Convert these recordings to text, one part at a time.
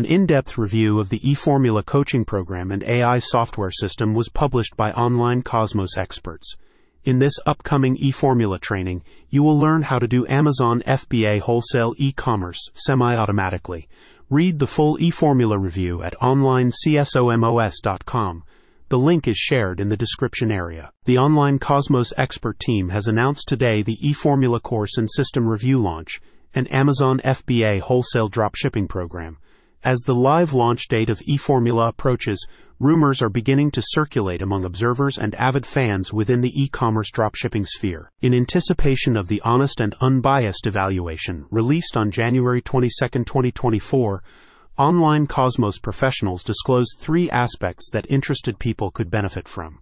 An in depth review of the eFormula coaching program and AI software system was published by online Cosmos experts. In this upcoming eFormula training, you will learn how to do Amazon FBA wholesale e commerce semi automatically. Read the full eFormula review at onlinecosmos.com. The link is shared in the description area. The online Cosmos expert team has announced today the eFormula course and system review launch, an Amazon FBA wholesale dropshipping program. As the live launch date of eFormula approaches, rumors are beginning to circulate among observers and avid fans within the e-commerce dropshipping sphere. In anticipation of the honest and unbiased evaluation released on January 22, 2024, online Cosmos professionals disclosed three aspects that interested people could benefit from.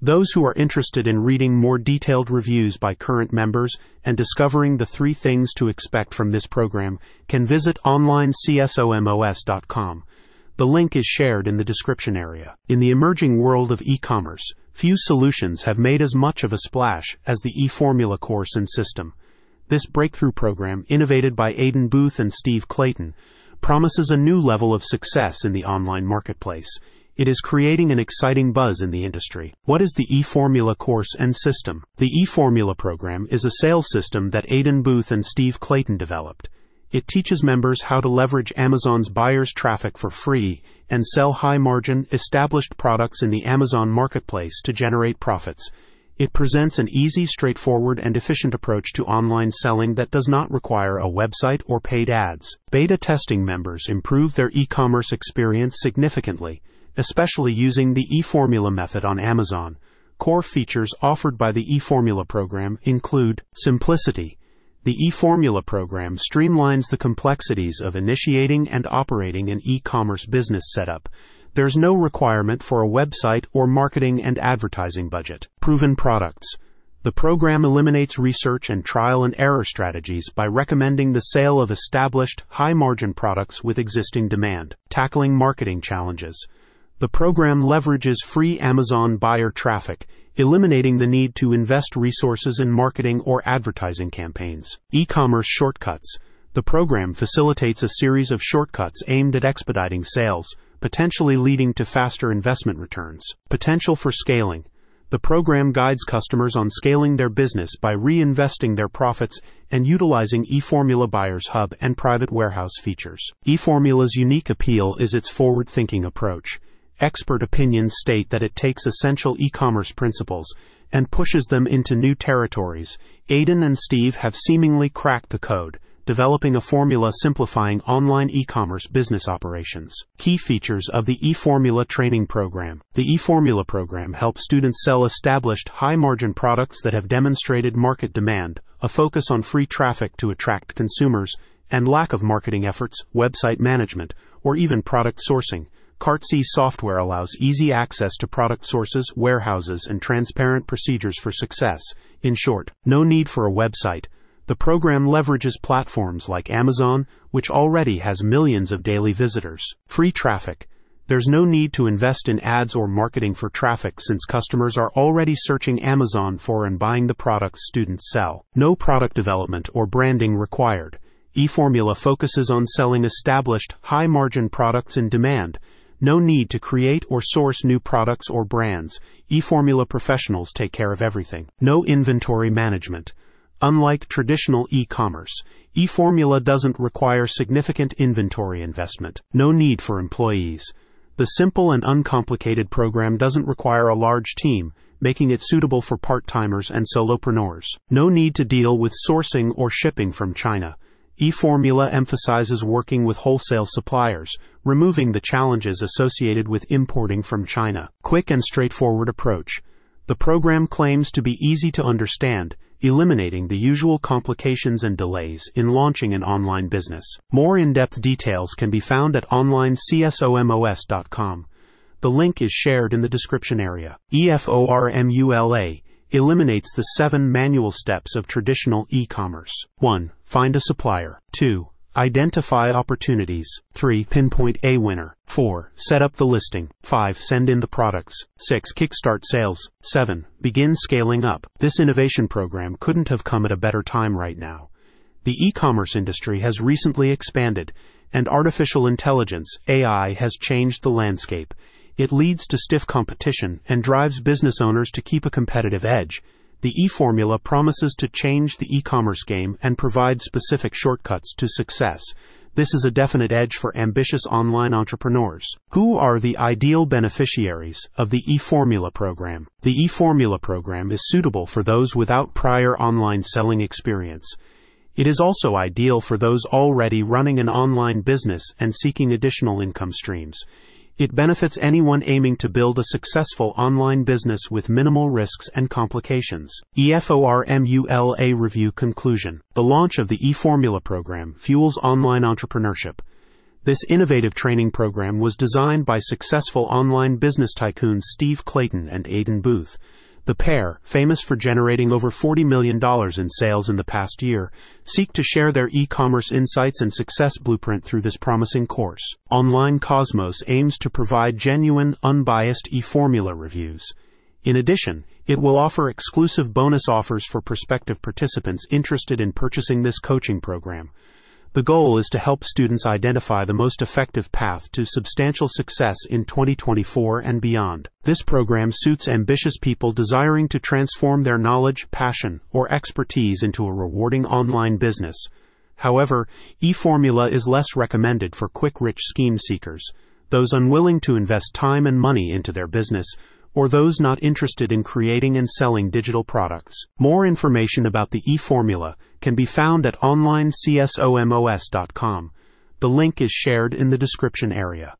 Those who are interested in reading more detailed reviews by current members and discovering the three things to expect from this program can visit onlinecosmos.com. The link is shared in the description area. In the emerging world of e-commerce, few solutions have made as much of a splash as the eFormula course and system. This breakthrough program, innovated by Aidan Booth and Steve Clayton, promises a new level of success in the online marketplace it is creating an exciting buzz in the industry. What is the eFormula course and system? The eFormula program is a sales system that Aidan Booth and Steve Clayton developed. It teaches members how to leverage Amazon's buyers' traffic for free and sell high margin, established products in the Amazon marketplace to generate profits. It presents an easy, straightforward, and efficient approach to online selling that does not require a website or paid ads. Beta testing members improve their e commerce experience significantly especially using the eFormula method on Amazon. Core features offered by the eFormula program include simplicity. The eFormula program streamlines the complexities of initiating and operating an e commerce business setup. There's no requirement for a website or marketing and advertising budget. Proven products. The program eliminates research and trial and error strategies by recommending the sale of established, high margin products with existing demand. Tackling marketing challenges. The program leverages free Amazon buyer traffic, eliminating the need to invest resources in marketing or advertising campaigns. E commerce shortcuts. The program facilitates a series of shortcuts aimed at expediting sales, potentially leading to faster investment returns. Potential for scaling. The program guides customers on scaling their business by reinvesting their profits and utilizing eFormula Buyers Hub and private warehouse features. eFormula's unique appeal is its forward thinking approach. Expert opinions state that it takes essential e commerce principles and pushes them into new territories. Aidan and Steve have seemingly cracked the code, developing a formula simplifying online e commerce business operations. Key features of the eFormula training program The eFormula program helps students sell established high margin products that have demonstrated market demand, a focus on free traffic to attract consumers, and lack of marketing efforts, website management, or even product sourcing. Cartsy software allows easy access to product sources, warehouses, and transparent procedures for success. In short, no need for a website. The program leverages platforms like Amazon, which already has millions of daily visitors. Free traffic. There's no need to invest in ads or marketing for traffic since customers are already searching Amazon for and buying the products students sell. No product development or branding required. eFormula focuses on selling established, high margin products in demand no need to create or source new products or brands. eFormula professionals take care of everything. No inventory management. Unlike traditional e-commerce, eFormula doesn't require significant inventory investment. No need for employees. The simple and uncomplicated program doesn't require a large team, making it suitable for part-timers and solopreneurs. No need to deal with sourcing or shipping from China eFormula emphasizes working with wholesale suppliers, removing the challenges associated with importing from China. Quick and straightforward approach. The program claims to be easy to understand, eliminating the usual complications and delays in launching an online business. More in-depth details can be found at onlinecosmos.com. The link is shared in the description area. EFORMULA eliminates the seven manual steps of traditional e-commerce. 1. Find a supplier. 2. Identify opportunities. 3. Pinpoint a winner. 4. Set up the listing. 5. Send in the products. 6. Kickstart sales. 7. Begin scaling up. This innovation program couldn't have come at a better time right now. The e-commerce industry has recently expanded, and artificial intelligence, AI, has changed the landscape. It leads to stiff competition and drives business owners to keep a competitive edge. The e-formula promises to change the e-commerce game and provide specific shortcuts to success. This is a definite edge for ambitious online entrepreneurs. Who are the ideal beneficiaries of the e-formula program? The e-formula program is suitable for those without prior online selling experience. It is also ideal for those already running an online business and seeking additional income streams. It benefits anyone aiming to build a successful online business with minimal risks and complications. EFORMULA Review Conclusion The launch of the eFormula program fuels online entrepreneurship. This innovative training program was designed by successful online business tycoons Steve Clayton and Aidan Booth. The pair, famous for generating over $40 million in sales in the past year, seek to share their e-commerce insights and success blueprint through this promising course. Online Cosmos aims to provide genuine, unbiased e-formula reviews. In addition, it will offer exclusive bonus offers for prospective participants interested in purchasing this coaching program. The goal is to help students identify the most effective path to substantial success in 2024 and beyond. This program suits ambitious people desiring to transform their knowledge, passion, or expertise into a rewarding online business. However, eFormula is less recommended for quick rich scheme seekers, those unwilling to invest time and money into their business, or those not interested in creating and selling digital products. More information about the eFormula can be found at onlinecosmos.com. The link is shared in the description area.